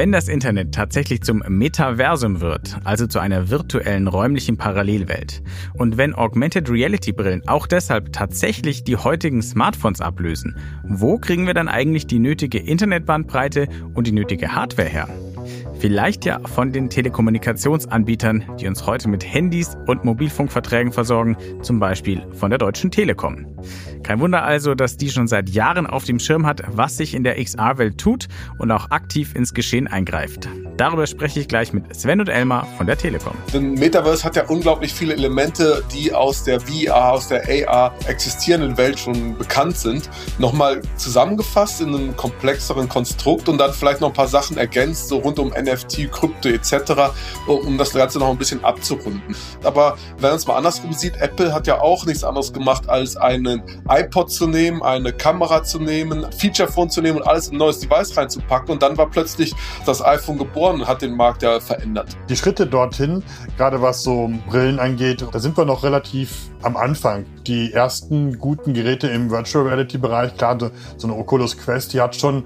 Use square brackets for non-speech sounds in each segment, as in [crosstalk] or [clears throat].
Wenn das Internet tatsächlich zum Metaversum wird, also zu einer virtuellen räumlichen Parallelwelt, und wenn Augmented Reality Brillen auch deshalb tatsächlich die heutigen Smartphones ablösen, wo kriegen wir dann eigentlich die nötige Internetbandbreite und die nötige Hardware her? Vielleicht ja von den Telekommunikationsanbietern, die uns heute mit Handys und Mobilfunkverträgen versorgen, zum Beispiel von der Deutschen Telekom. Kein Wunder also, dass die schon seit Jahren auf dem Schirm hat, was sich in der XR-Welt tut und auch aktiv ins Geschehen eingreift. Darüber spreche ich gleich mit Sven und Elmar von der Telekom. Denn Metaverse hat ja unglaublich viele Elemente, die aus der VR, aus der AR existierenden Welt schon bekannt sind, nochmal zusammengefasst in einem komplexeren Konstrukt und dann vielleicht noch ein paar Sachen ergänzt, so rund um NFT, Krypto etc., um das Ganze noch ein bisschen abzurunden. Aber wenn man es mal andersrum sieht, Apple hat ja auch nichts anderes gemacht, als einen iPod zu nehmen, eine Kamera zu nehmen, Feature-Phone zu nehmen und alles in ein neues Device reinzupacken. Und dann war plötzlich das iPhone geboren und hat den Markt ja verändert. Die Schritte dorthin, gerade was so Brillen angeht, da sind wir noch relativ am Anfang. Die ersten guten Geräte im Virtual Reality Bereich, gerade so eine Oculus Quest, die hat schon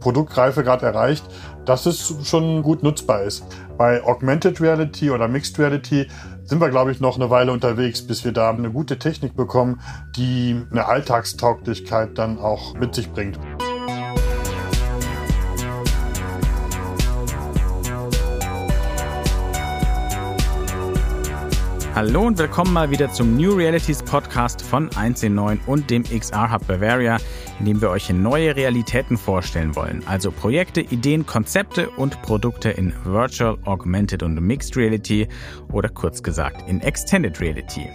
Produktreife gerade erreicht, dass es schon gut nutzbar ist. Bei Augmented Reality oder Mixed Reality sind wir, glaube ich, noch eine Weile unterwegs, bis wir da eine gute Technik bekommen, die eine Alltagstauglichkeit dann auch mit sich bringt. Hallo und willkommen mal wieder zum New Realities Podcast von 1.9 und dem XR Hub Bavaria, in dem wir euch neue Realitäten vorstellen wollen. Also Projekte, Ideen, Konzepte und Produkte in Virtual, Augmented und Mixed Reality oder kurz gesagt in Extended Reality.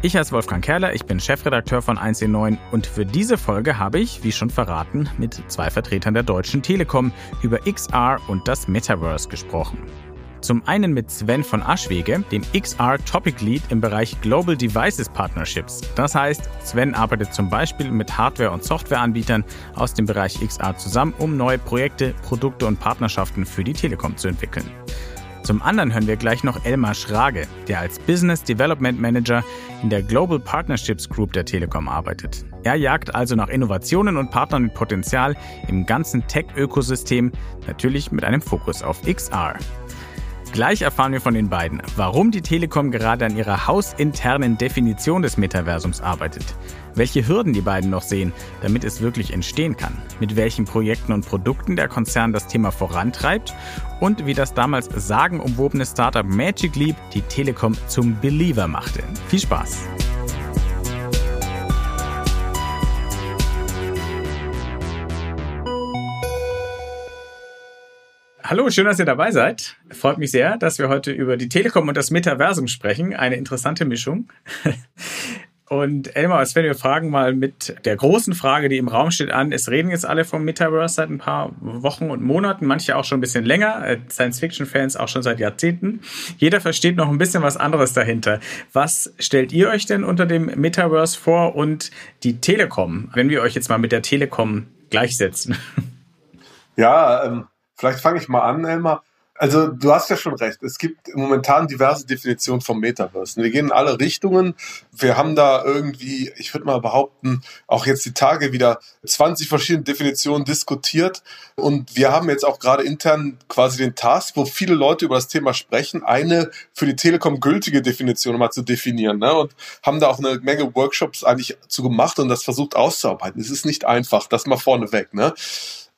Ich heiße Wolfgang Kerler, ich bin Chefredakteur von 1.9 und für diese Folge habe ich, wie schon verraten, mit zwei Vertretern der Deutschen Telekom über XR und das Metaverse gesprochen. Zum einen mit Sven von Aschwege, dem XR Topic Lead im Bereich Global Devices Partnerships. Das heißt, Sven arbeitet zum Beispiel mit Hardware- und Softwareanbietern aus dem Bereich XR zusammen, um neue Projekte, Produkte und Partnerschaften für die Telekom zu entwickeln. Zum anderen hören wir gleich noch Elmar Schrage, der als Business Development Manager in der Global Partnerships Group der Telekom arbeitet. Er jagt also nach Innovationen und Partnern mit Potenzial im ganzen Tech-Ökosystem, natürlich mit einem Fokus auf XR. Gleich erfahren wir von den beiden, warum die Telekom gerade an ihrer hausinternen Definition des Metaversums arbeitet, welche Hürden die beiden noch sehen, damit es wirklich entstehen kann, mit welchen Projekten und Produkten der Konzern das Thema vorantreibt und wie das damals sagenumwobene Startup Magic Leap die Telekom zum Believer machte. Viel Spaß! Hallo, schön, dass ihr dabei seid. Freut mich sehr, dass wir heute über die Telekom und das Metaversum sprechen. Eine interessante Mischung. [laughs] Und Elmar, als wenn wir fragen mal mit der großen Frage, die im Raum steht, an. Es reden jetzt alle vom Metaverse seit ein paar Wochen und Monaten, manche auch schon ein bisschen länger, äh, Science-Fiction-Fans auch schon seit Jahrzehnten. Jeder versteht noch ein bisschen was anderes dahinter. Was stellt ihr euch denn unter dem Metaverse vor und die Telekom, wenn wir euch jetzt mal mit der Telekom gleichsetzen? [laughs] Ja, ähm, Vielleicht fange ich mal an, Elmar. Also du hast ja schon recht. Es gibt momentan diverse Definitionen vom Metaverse. Wir gehen in alle Richtungen. Wir haben da irgendwie, ich würde mal behaupten, auch jetzt die Tage wieder 20 verschiedene Definitionen diskutiert. Und wir haben jetzt auch gerade intern quasi den Task, wo viele Leute über das Thema sprechen, eine für die Telekom gültige Definition mal zu definieren. Ne? Und haben da auch eine Menge Workshops eigentlich zu gemacht und das versucht auszuarbeiten. Es ist nicht einfach, das mal vorneweg. Ne?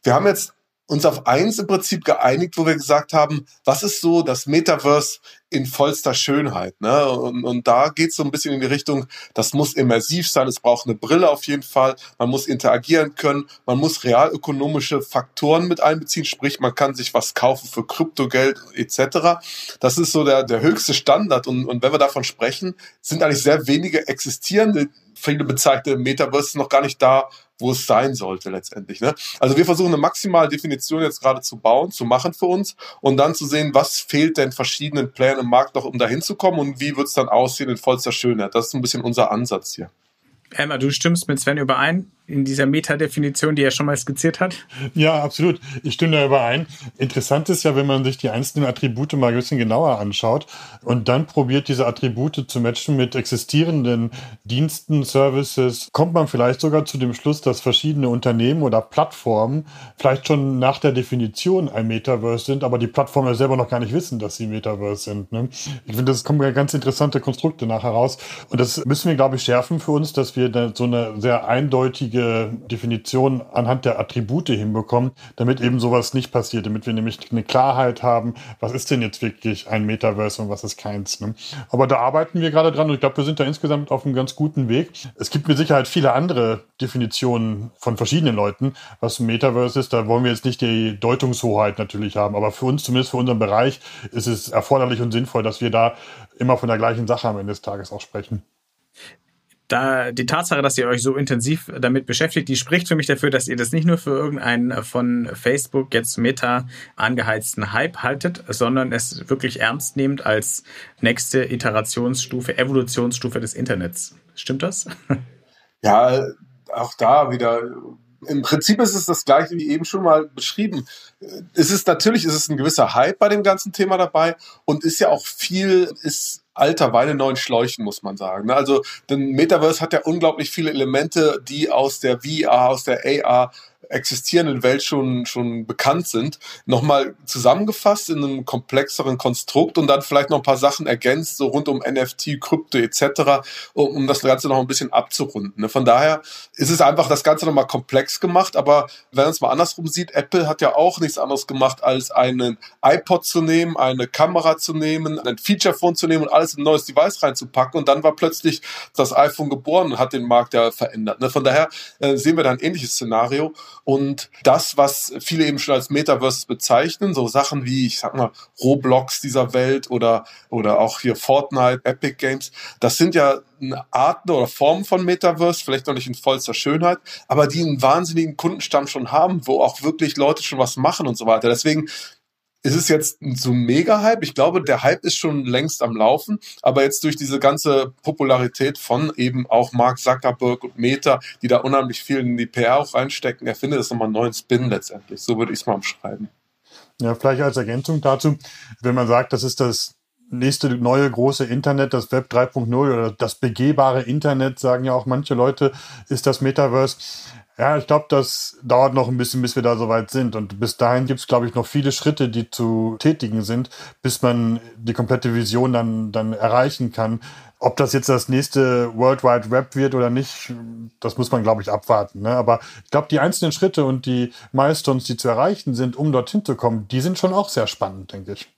Wir haben jetzt uns auf eins im Prinzip geeinigt, wo wir gesagt haben, was ist so das Metaverse in vollster Schönheit. Ne? Und, und da geht es so ein bisschen in die Richtung, das muss immersiv sein, es braucht eine Brille auf jeden Fall, man muss interagieren können, man muss realökonomische Faktoren mit einbeziehen, sprich man kann sich was kaufen für Kryptogeld etc. Das ist so der, der höchste Standard und, und wenn wir davon sprechen, sind eigentlich sehr wenige existierende viele bezeichnete Metaverse noch gar nicht da, wo es sein sollte letztendlich. Ne? Also wir versuchen eine maximale Definition jetzt gerade zu bauen, zu machen für uns und dann zu sehen, was fehlt denn verschiedenen Playern im Markt noch, um da hinzukommen und wie wird es dann aussehen in vollster Schönheit. Das ist ein bisschen unser Ansatz hier. Emma, du stimmst mit Sven überein. In dieser Metadefinition, die er schon mal skizziert hat? Ja, absolut. Ich stimme da überein. Interessant ist ja, wenn man sich die einzelnen Attribute mal ein bisschen genauer anschaut und dann probiert, diese Attribute zu matchen mit existierenden Diensten, Services, kommt man vielleicht sogar zu dem Schluss, dass verschiedene Unternehmen oder Plattformen vielleicht schon nach der Definition ein Metaverse sind, aber die Plattformen selber noch gar nicht wissen, dass sie Metaverse sind. Ne? Ich finde, das kommen ganz interessante Konstrukte nachher raus. Und das müssen wir, glaube ich, schärfen für uns, dass wir so eine sehr eindeutige Definition anhand der Attribute hinbekommen, damit eben sowas nicht passiert, damit wir nämlich eine Klarheit haben, was ist denn jetzt wirklich ein Metaverse und was ist keins. Ne? Aber da arbeiten wir gerade dran und ich glaube, wir sind da insgesamt auf einem ganz guten Weg. Es gibt mit Sicherheit viele andere Definitionen von verschiedenen Leuten, was ein Metaverse ist. Da wollen wir jetzt nicht die Deutungshoheit natürlich haben, aber für uns, zumindest für unseren Bereich, ist es erforderlich und sinnvoll, dass wir da immer von der gleichen Sache am Ende des Tages auch sprechen da die Tatsache, dass ihr euch so intensiv damit beschäftigt, die spricht für mich dafür, dass ihr das nicht nur für irgendeinen von Facebook jetzt Meta angeheizten Hype haltet, sondern es wirklich ernst nehmt als nächste Iterationsstufe, Evolutionsstufe des Internets. Stimmt das? [laughs] Ja, auch da wieder im Prinzip ist es das gleiche wie eben schon mal beschrieben. Es ist natürlich, es ist ein gewisser Hype bei dem ganzen Thema dabei und ist ja auch viel, ist alter Wein in neuen Schläuchen, muss man sagen. Also, denn Metaverse hat ja unglaublich viele Elemente, die aus der VR, aus der AR existierenden Welt schon, schon bekannt sind, nochmal zusammengefasst in einem komplexeren Konstrukt und dann vielleicht noch ein paar Sachen ergänzt, so rund um NFT, Krypto etc., um, um das Ganze noch ein bisschen abzurunden. Ne? Von daher ist es einfach das Ganze nochmal komplex gemacht, aber wenn man es mal andersrum sieht, Apple hat ja auch nichts anderes gemacht, als einen iPod zu nehmen, eine Kamera zu nehmen, ein Feature-Phone zu nehmen und alles in ein neues Device reinzupacken und dann war plötzlich das iPhone geboren und hat den Markt ja verändert. Ne? Von daher äh, sehen wir da ein ähnliches Szenario und das, was viele eben schon als Metaverse bezeichnen, so Sachen wie, ich sag mal, Roblox dieser Welt oder, oder auch hier Fortnite, Epic Games, das sind ja Arten oder Formen von Metaverse, vielleicht noch nicht in vollster Schönheit, aber die einen wahnsinnigen Kundenstamm schon haben, wo auch wirklich Leute schon was machen und so weiter. Deswegen ist es jetzt so ein Mega-Hype? Ich glaube, der Hype ist schon längst am Laufen, aber jetzt durch diese ganze Popularität von eben auch Mark Zuckerberg und Meta, die da unheimlich viel in die PR auch reinstecken, erfindet es nochmal einen neuen Spin letztendlich. So würde ich es mal umschreiben. Ja, vielleicht als Ergänzung dazu, wenn man sagt, das ist das nächste neue große Internet, das Web 3.0 oder das begehbare Internet, sagen ja auch manche Leute, ist das Metaverse ja, ich glaube, das dauert noch ein bisschen, bis wir da soweit sind. Und bis dahin gibt es, glaube ich, noch viele Schritte, die zu tätigen sind, bis man die komplette Vision dann, dann erreichen kann. Ob das jetzt das nächste World Wide Web wird oder nicht, das muss man, glaube ich, abwarten. Ne? Aber ich glaube, die einzelnen Schritte und die Milestones, die zu erreichen sind, um dorthin zu kommen, die sind schon auch sehr spannend, denke ich.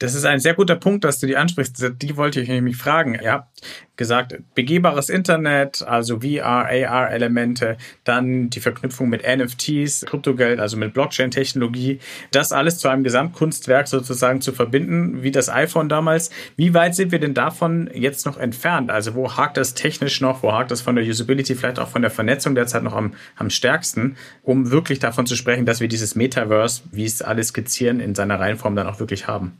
Das ist ein sehr guter Punkt, dass du die ansprichst. Die wollte ich nämlich fragen. Ihr habt gesagt, begehbares Internet, also VR, AR-Elemente, dann die Verknüpfung mit NFTs, Kryptogeld, also mit Blockchain-Technologie, das alles zu einem Gesamtkunstwerk sozusagen zu verbinden, wie das iPhone damals. Wie weit sind wir denn davon jetzt noch entfernt? Also wo hakt das technisch noch, wo hakt das von der Usability, vielleicht auch von der Vernetzung derzeit noch am, am stärksten, um wirklich davon zu sprechen, dass wir dieses Metaverse, wie es alle skizzieren, in seiner Reihenform dann auch wirklich haben?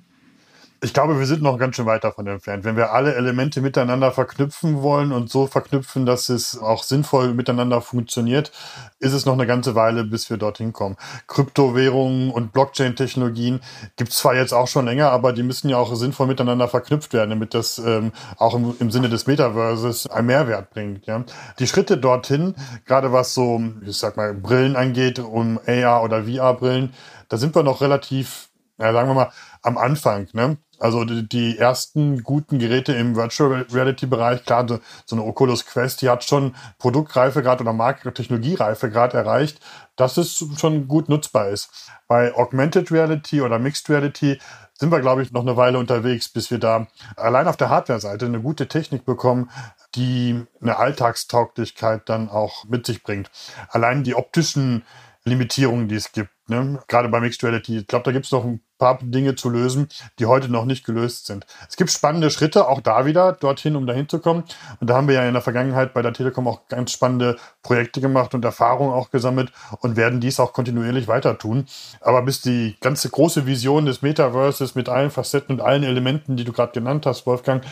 Ich glaube, wir sind noch ganz schön weit davon entfernt. Wenn wir alle Elemente miteinander verknüpfen wollen und so verknüpfen, dass es auch sinnvoll miteinander funktioniert, ist es noch eine ganze Weile, bis wir dorthin kommen. Kryptowährungen und Blockchain-Technologien gibt es zwar jetzt auch schon länger, aber die müssen ja auch sinnvoll miteinander verknüpft werden, damit das ähm, auch im, im, Sinne des Metaverses einen Mehrwert bringt. Ja? Die Schritte dorthin, gerade was so, ich sag mal, Brillen angeht, um AR oder VR-Brillen, da sind wir noch relativ, ja, sagen wir mal, am Anfang. Ne? Also die, ersten guten Geräte im Virtual Reality Bereich, klar, so eine Oculus Quest, die hat schon Produktreifegrad oder Markt-Technologiereifegrad erreicht, dass es schon gut nutzbar ist. Bei Augmented Reality oder Mixed Reality sind wir, glaube ich, noch eine Weile unterwegs, bis wir da allein auf der Hardware-Seite eine gute Technik bekommen, die eine Alltagstauglichkeit dann auch mit sich bringt. Allein die optischen Limitierungen, die es gibt. Ne? Gerade bei Mixed Reality. Ich glaube, da gibt es noch ein paar Dinge zu lösen, die heute noch nicht gelöst sind. Es gibt spannende Schritte, auch da wieder, dorthin, um dahin zu kommen. Und da haben wir ja in der Vergangenheit bei der Telekom auch ganz spannende Projekte gemacht und Erfahrungen auch gesammelt und werden dies auch kontinuierlich weiter tun. Aber bis die ganze große Vision des Metaverses mit allen Facetten und allen Elementen, die du gerade genannt hast, Wolfgang,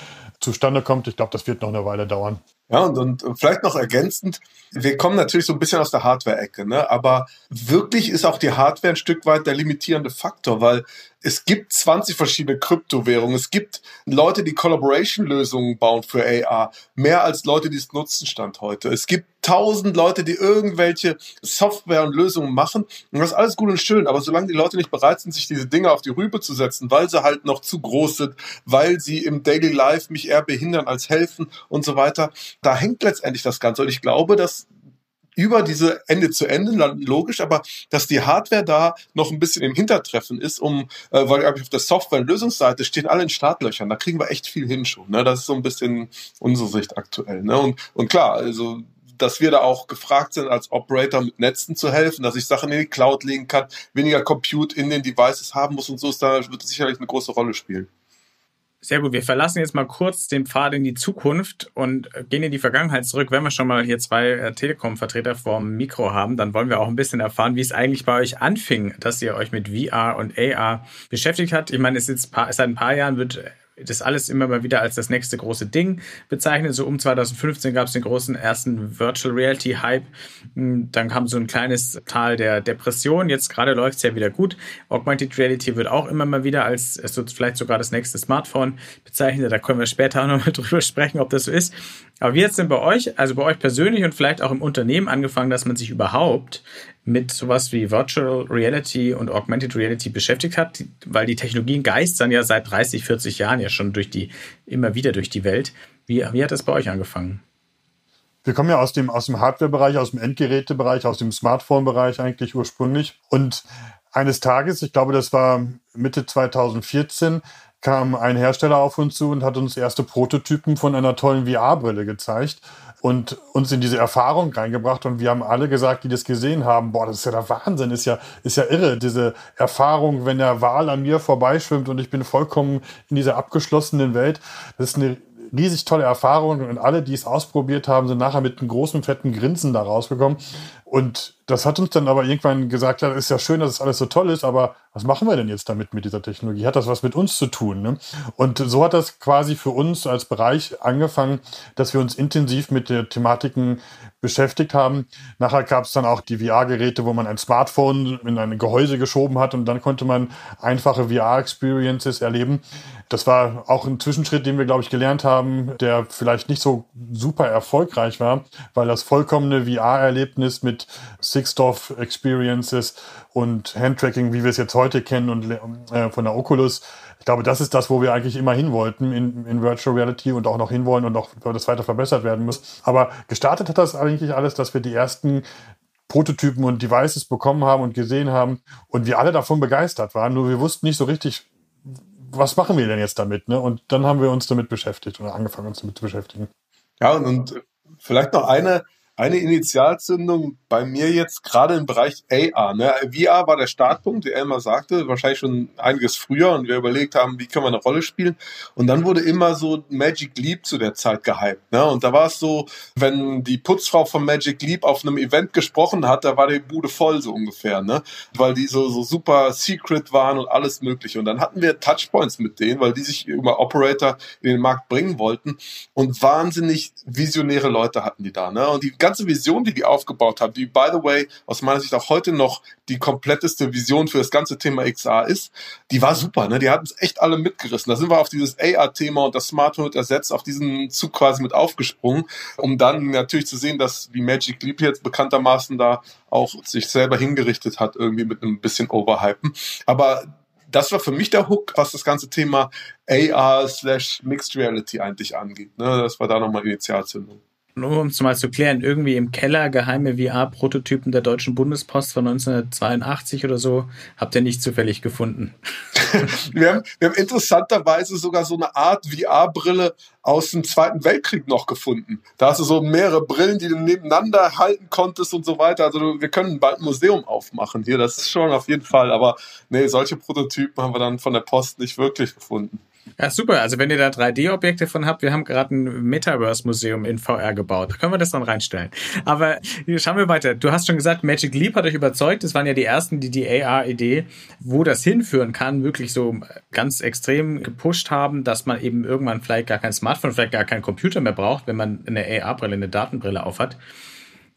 zustande kommt, ich glaube, das wird noch eine Weile dauern. Ja, und, und vielleicht noch ergänzend, wir kommen natürlich so ein bisschen aus der Hardware-Ecke, ne? aber wirklich ist auch die Hardware ein Stück weit der limitierende Faktor, weil es gibt 20 verschiedene Kryptowährungen. Es gibt Leute, die Collaboration-Lösungen bauen für AR. Mehr als Leute, die es nutzen, stand heute. Es gibt tausend Leute, die irgendwelche Software und Lösungen machen. Und das ist alles gut und schön. Aber solange die Leute nicht bereit sind, sich diese Dinge auf die Rübe zu setzen, weil sie halt noch zu groß sind, weil sie im Daily Life mich eher behindern als helfen und so weiter, da hängt letztendlich das Ganze. Und ich glaube, dass über diese Ende zu Ende, logisch, aber dass die Hardware da noch ein bisschen im Hintertreffen ist, um, äh, weil auf der Software- und Lösungsseite stehen alle in Startlöchern, da kriegen wir echt viel hin schon. Ne? Das ist so ein bisschen unsere Sicht aktuell. Ne? Und, und klar, also dass wir da auch gefragt sind, als Operator mit Netzen zu helfen, dass ich Sachen in die Cloud legen kann, weniger Compute in den Devices haben muss und so ist da wird sicherlich eine große Rolle spielen. Sehr gut, wir verlassen jetzt mal kurz den Pfad in die Zukunft und gehen in die Vergangenheit zurück. Wenn wir schon mal hier zwei äh, Telekom-Vertreter vorm Mikro haben, dann wollen wir auch ein bisschen erfahren, wie es eigentlich bei euch anfing, dass ihr euch mit VR und AR beschäftigt habt. Ich meine, es ist seit ein paar Jahren wird das alles immer mal wieder als das nächste große Ding bezeichnet. So um 2015 gab es den großen ersten Virtual Reality Hype. Hm, dann kam so ein kleines Tal der Depression. Jetzt gerade läuft es ja wieder gut. Augmented Reality wird auch immer mal wieder als so vielleicht sogar das nächste Smartphone bezeichnet. Da können wir später auch noch mal [laughs] drüber sprechen, ob das so ist. Aber wie jetzt denn bei euch, also bei euch persönlich und vielleicht auch im Unternehmen angefangen, dass man sich überhaupt mit sowas wie Virtual Reality und Augmented Reality beschäftigt hat, weil die Technologien geistern ja seit 30, 40 Jahren ja schon durch die, immer wieder durch die Welt. Wie, wie hat das bei euch angefangen? Wir kommen ja aus dem, aus dem Hardware-Bereich, aus dem Endgeräte-Bereich, aus dem Smartphone-Bereich eigentlich ursprünglich. Und eines Tages, ich glaube, das war Mitte 2014, kam ein Hersteller auf uns zu und hat uns erste Prototypen von einer tollen VR-Brille gezeigt und uns in diese Erfahrung reingebracht. Und wir haben alle gesagt, die das gesehen haben, boah, das ist ja der Wahnsinn, ist ja, ist ja irre, diese Erfahrung, wenn der Wal an mir vorbeischwimmt und ich bin vollkommen in dieser abgeschlossenen Welt. Das ist eine riesig tolle Erfahrung und alle, die es ausprobiert haben, sind nachher mit einem großen, fetten Grinsen da rausgekommen. Und das hat uns dann aber irgendwann gesagt, ja, ist ja schön, dass es alles so toll ist, aber was machen wir denn jetzt damit mit dieser Technologie? Hat das was mit uns zu tun? Ne? Und so hat das quasi für uns als Bereich angefangen, dass wir uns intensiv mit der Thematiken beschäftigt haben. Nachher gab es dann auch die VR-Geräte, wo man ein Smartphone in ein Gehäuse geschoben hat und dann konnte man einfache VR-Experiences erleben. Das war auch ein Zwischenschritt, den wir, glaube ich, gelernt haben, der vielleicht nicht so super erfolgreich war, weil das vollkommene VR-Erlebnis mit Sixdorf Experiences und Handtracking, wie wir es jetzt heute kennen und äh, von der Oculus, ich glaube, das ist das, wo wir eigentlich immer hin wollten in, in Virtual Reality und auch noch hinwollen und auch das weiter verbessert werden muss. Aber gestartet hat das eigentlich alles, dass wir die ersten Prototypen und Devices bekommen haben und gesehen haben und wir alle davon begeistert waren. Nur wir wussten nicht so richtig, was machen wir denn jetzt damit? Ne? Und dann haben wir uns damit beschäftigt oder angefangen, uns damit zu beschäftigen. Ja, und, und vielleicht noch eine, eine Initialzündung bei mir jetzt gerade im Bereich AR. Ne? VR war der Startpunkt, wie Elmar sagte, wahrscheinlich schon einiges früher und wir überlegt haben, wie können wir eine Rolle spielen. Und dann wurde immer so Magic Leap zu der Zeit gehypt. Ne? Und da war es so, wenn die Putzfrau von Magic Leap auf einem Event gesprochen hat, da war die Bude voll so ungefähr, ne? weil die so, so super secret waren und alles mögliche. Und dann hatten wir Touchpoints mit denen, weil die sich über Operator in den Markt bringen wollten und wahnsinnig visionäre Leute hatten die da. Ne? Und die Vision, die die aufgebaut haben, die by the way aus meiner Sicht auch heute noch die kompletteste Vision für das ganze Thema XR ist, die war super. Ne? Die hatten es echt alle mitgerissen. Da sind wir auf dieses AR-Thema und das Smart Home ersetzt, auf diesen Zug quasi mit aufgesprungen, um dann natürlich zu sehen, dass wie Magic Leap jetzt bekanntermaßen da auch sich selber hingerichtet hat, irgendwie mit einem bisschen Overhypen. Aber das war für mich der Hook, was das ganze Thema AR slash Mixed Reality eigentlich angeht. Ne? Das war da nochmal Initialzündung um es mal zu klären, irgendwie im Keller geheime VR-Prototypen der Deutschen Bundespost von 1982 oder so, habt ihr nicht zufällig gefunden. [laughs] wir, haben, wir haben interessanterweise sogar so eine Art VR-Brille aus dem Zweiten Weltkrieg noch gefunden. Da hast du so mehrere Brillen, die du nebeneinander halten konntest und so weiter. Also wir können bald ein Museum aufmachen hier, das ist schon auf jeden Fall. Aber nee, solche Prototypen haben wir dann von der Post nicht wirklich gefunden. Ja, super. Also wenn ihr da 3D-Objekte von habt, wir haben gerade ein Metaverse-Museum in VR gebaut. Da können wir das dann reinstellen. Aber schauen wir weiter. Du hast schon gesagt, Magic Leap hat euch überzeugt. Das waren ja die ersten, die die AR-Idee, wo das hinführen kann, wirklich so ganz extrem gepusht haben, dass man eben irgendwann vielleicht gar kein Smartphone, vielleicht gar keinen Computer mehr braucht, wenn man eine AR-Brille, eine Datenbrille aufhat.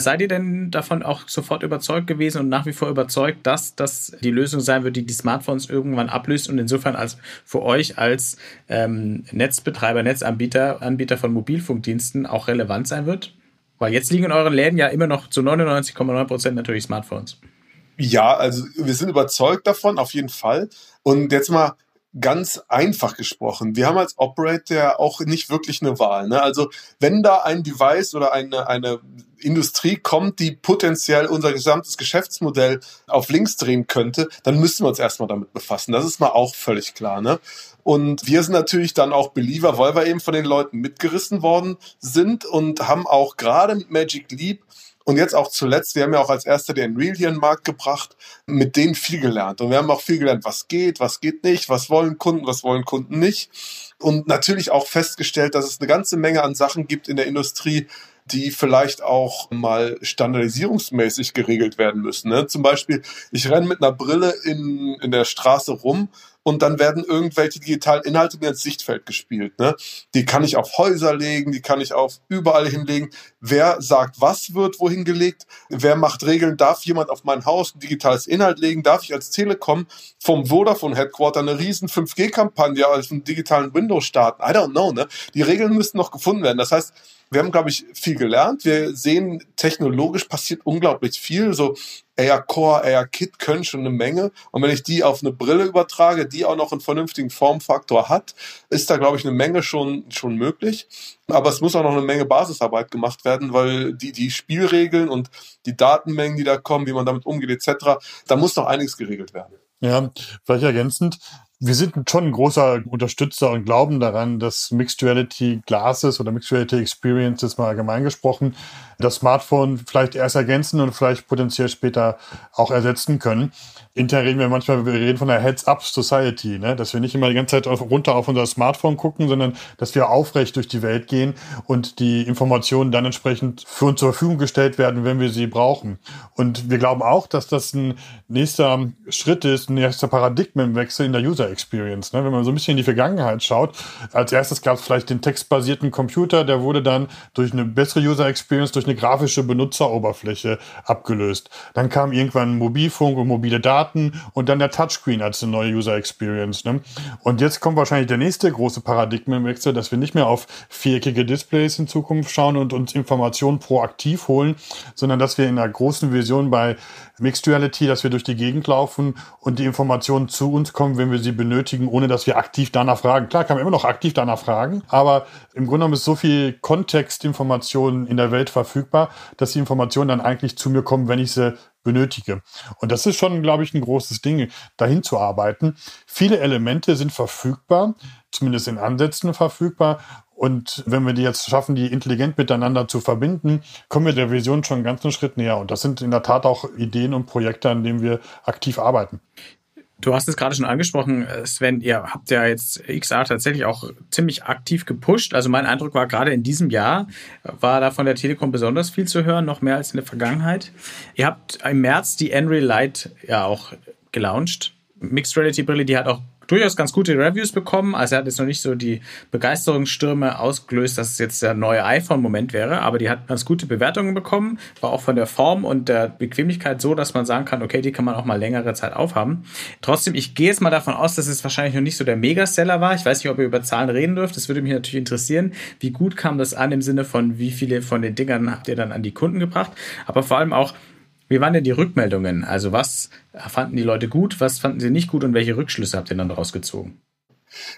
Seid ihr denn davon auch sofort überzeugt gewesen und nach wie vor überzeugt, dass das die Lösung sein wird, die die Smartphones irgendwann ablöst und insofern als für euch als ähm, Netzbetreiber, Netzanbieter, Anbieter von Mobilfunkdiensten auch relevant sein wird? Weil jetzt liegen in euren Läden ja immer noch zu 99,9 Prozent natürlich Smartphones. Ja, also wir sind überzeugt davon, auf jeden Fall. Und jetzt mal ganz einfach gesprochen. Wir haben als Operator auch nicht wirklich eine Wahl. Ne? Also wenn da ein Device oder eine, eine Industrie kommt, die potenziell unser gesamtes Geschäftsmodell auf links drehen könnte, dann müssen wir uns erstmal damit befassen. Das ist mal auch völlig klar. Ne? Und wir sind natürlich dann auch Believer, weil wir eben von den Leuten mitgerissen worden sind und haben auch gerade mit Magic Leap und jetzt auch zuletzt, wir haben ja auch als erster den hier in den Markt gebracht, mit denen viel gelernt. Und wir haben auch viel gelernt, was geht, was geht nicht, was wollen Kunden, was wollen Kunden nicht. Und natürlich auch festgestellt, dass es eine ganze Menge an Sachen gibt in der Industrie, die vielleicht auch mal standardisierungsmäßig geregelt werden müssen. Ne? Zum Beispiel, ich renne mit einer Brille in, in der Straße rum und dann werden irgendwelche digitalen Inhalte mir ins Sichtfeld gespielt. Ne? Die kann ich auf Häuser legen, die kann ich auf überall hinlegen. Wer sagt, was wird wohin gelegt? Wer macht Regeln? Darf jemand auf mein Haus ein digitales Inhalt legen? Darf ich als Telekom vom Vodafone Headquarter eine riesen 5G-Kampagne als einen digitalen Windows starten? I don't know. Ne? Die Regeln müssen noch gefunden werden. Das heißt, wir haben, glaube ich, viel gelernt. Wir sehen, technologisch passiert unglaublich viel. So AR Core, AR Kit können schon eine Menge. Und wenn ich die auf eine Brille übertrage, die auch noch einen vernünftigen Formfaktor hat, ist da, glaube ich, eine Menge schon, schon möglich. Aber es muss auch noch eine Menge Basisarbeit gemacht werden, weil die, die Spielregeln und die Datenmengen, die da kommen, wie man damit umgeht, etc., da muss noch einiges geregelt werden. Ja, vielleicht ergänzend wir sind schon ein großer Unterstützer und glauben daran, dass Mixed Reality Glasses oder Mixed Reality Experiences mal allgemein gesprochen das Smartphone vielleicht erst ergänzen und vielleicht potenziell später auch ersetzen können. Intern reden wir manchmal, wir reden von einer Heads-Up-Society, ne? dass wir nicht immer die ganze Zeit runter auf unser Smartphone gucken, sondern dass wir aufrecht durch die Welt gehen und die Informationen dann entsprechend für uns zur Verfügung gestellt werden, wenn wir sie brauchen. Und wir glauben auch, dass das ein nächster Schritt ist, ein nächster Paradigmenwechsel in der User Experience. Ne? Wenn man so ein bisschen in die Vergangenheit schaut, als erstes gab es vielleicht den textbasierten Computer, der wurde dann durch eine bessere User Experience, durch eine grafische Benutzeroberfläche abgelöst. Dann kam irgendwann Mobilfunk und mobile Daten und dann der Touchscreen als eine neue User Experience. Ne? Und jetzt kommt wahrscheinlich der nächste große Paradigmenwechsel, dass wir nicht mehr auf viereckige Displays in Zukunft schauen und uns Informationen proaktiv holen, sondern dass wir in einer großen Vision bei Mixed Reality, dass wir durch die Gegend laufen und die Informationen zu uns kommen, wenn wir sie benötigen, ohne dass wir aktiv danach fragen. Klar kann man immer noch aktiv danach fragen, aber im Grunde genommen ist so viel Kontextinformationen in der Welt verfügbar, dass die Informationen dann eigentlich zu mir kommen, wenn ich sie benötige. Und das ist schon, glaube ich, ein großes Ding, dahin zu arbeiten. Viele Elemente sind verfügbar, zumindest in Ansätzen verfügbar. Und wenn wir die jetzt schaffen, die intelligent miteinander zu verbinden, kommen wir der Vision schon einen ganzen Schritt näher. Und das sind in der Tat auch Ideen und Projekte, an denen wir aktiv arbeiten. Du hast es gerade schon angesprochen, Sven, ihr habt ja jetzt XR tatsächlich auch ziemlich aktiv gepusht. Also mein Eindruck war gerade in diesem Jahr war da von der Telekom besonders viel zu hören, noch mehr als in der Vergangenheit. Ihr habt im März die Unreal Light ja auch gelauncht. Mixed Reality Brille, die hat auch durchaus ganz gute Reviews bekommen. Also er hat jetzt noch nicht so die Begeisterungsstürme ausgelöst, dass es jetzt der neue iPhone-Moment wäre, aber die hat ganz gute Bewertungen bekommen. War auch von der Form und der Bequemlichkeit so, dass man sagen kann, okay, die kann man auch mal längere Zeit aufhaben. Trotzdem, ich gehe jetzt mal davon aus, dass es wahrscheinlich noch nicht so der Megaseller war. Ich weiß nicht, ob ihr über Zahlen reden dürft. Das würde mich natürlich interessieren. Wie gut kam das an im Sinne von, wie viele von den Dingern habt ihr dann an die Kunden gebracht? Aber vor allem auch, wie waren denn die Rückmeldungen? Also was fanden die Leute gut, was fanden sie nicht gut und welche Rückschlüsse habt ihr dann daraus gezogen?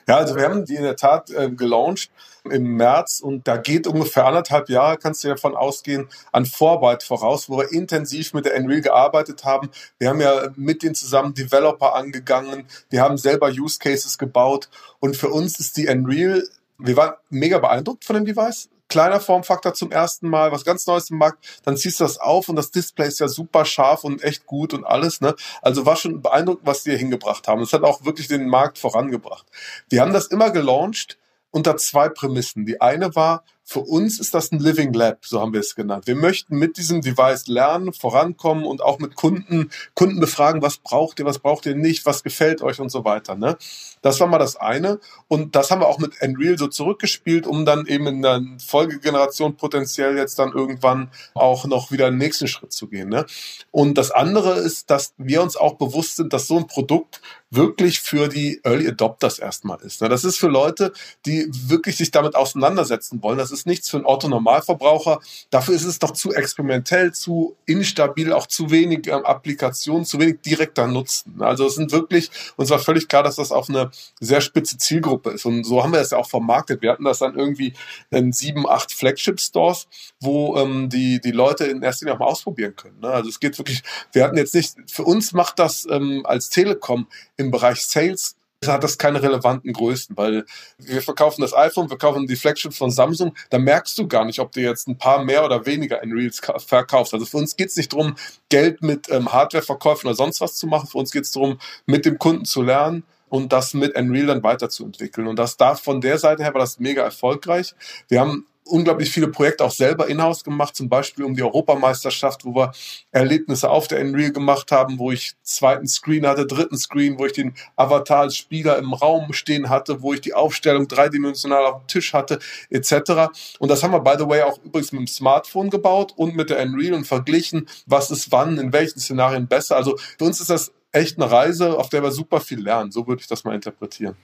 Ja, also wir haben die in der Tat äh, gelauncht im März und da geht ungefähr anderthalb Jahre, kannst du davon ausgehen, an Vorarbeit voraus, wo wir intensiv mit der Unreal gearbeitet haben. Wir haben ja mit denen zusammen Developer angegangen, wir haben selber Use Cases gebaut und für uns ist die Unreal, wir waren mega beeindruckt von dem Device, kleiner Formfaktor zum ersten Mal, was ganz Neues im Markt, dann ziehst du das auf und das Display ist ja super scharf und echt gut und alles, ne? Also war schon beeindruckend, was die hier hingebracht haben. Es hat auch wirklich den Markt vorangebracht. Die haben das immer gelauncht unter zwei Prämissen. Die eine war, für uns ist das ein Living Lab, so haben wir es genannt. Wir möchten mit diesem Device lernen, vorankommen und auch mit Kunden, Kunden befragen, was braucht ihr, was braucht ihr nicht, was gefällt euch und so weiter. Ne? Das war mal das eine. Und das haben wir auch mit Unreal so zurückgespielt, um dann eben in der Folgegeneration potenziell jetzt dann irgendwann auch noch wieder den nächsten Schritt zu gehen. Ne? Und das andere ist, dass wir uns auch bewusst sind, dass so ein Produkt wirklich für die Early Adopters erstmal ist. Ne? Das ist für Leute, die wirklich sich damit auseinandersetzen wollen. Das ist nichts für einen Otto-Normalverbraucher. Dafür ist es doch zu experimentell, zu instabil, auch zu wenig ähm, Applikationen, zu wenig direkter Nutzen. Also es sind wirklich, uns war völlig klar, dass das auf eine sehr spitze Zielgruppe ist. Und so haben wir es ja auch vermarktet. Wir hatten das dann irgendwie in sieben, acht Flagship-Stores, wo ähm, die, die Leute in erster Linie auch mal ausprobieren können. Ne? Also es geht wirklich, wir hatten jetzt nicht, für uns macht das ähm, als Telekom im Bereich Sales hat das keine relevanten Größen, weil wir verkaufen das iPhone, wir kaufen die Flagship von Samsung, da merkst du gar nicht, ob du jetzt ein paar mehr oder weniger in Reels verkaufst. Also für uns geht es nicht darum, Geld mit ähm, Hardwareverkäufen oder sonst was zu machen, für uns geht es darum, mit dem Kunden zu lernen und das mit Unreal dann weiterzuentwickeln. Und das da von der Seite her war das mega erfolgreich. Wir haben unglaublich viele Projekte auch selber in-house gemacht, zum Beispiel um die Europameisterschaft, wo wir Erlebnisse auf der Unreal gemacht haben, wo ich zweiten Screen hatte, dritten Screen, wo ich den Avatar als Spieler im Raum stehen hatte, wo ich die Aufstellung dreidimensional auf dem Tisch hatte, etc. Und das haben wir, by the way, auch übrigens mit dem Smartphone gebaut und mit der Unreal und verglichen, was ist wann, in welchen Szenarien besser. Also für uns ist das echt eine Reise, auf der wir super viel lernen. So würde ich das mal interpretieren.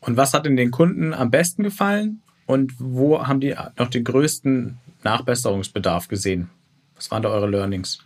Und was hat denn den Kunden am besten gefallen? Und wo haben die noch den größten Nachbesserungsbedarf gesehen? Was waren da eure Learnings?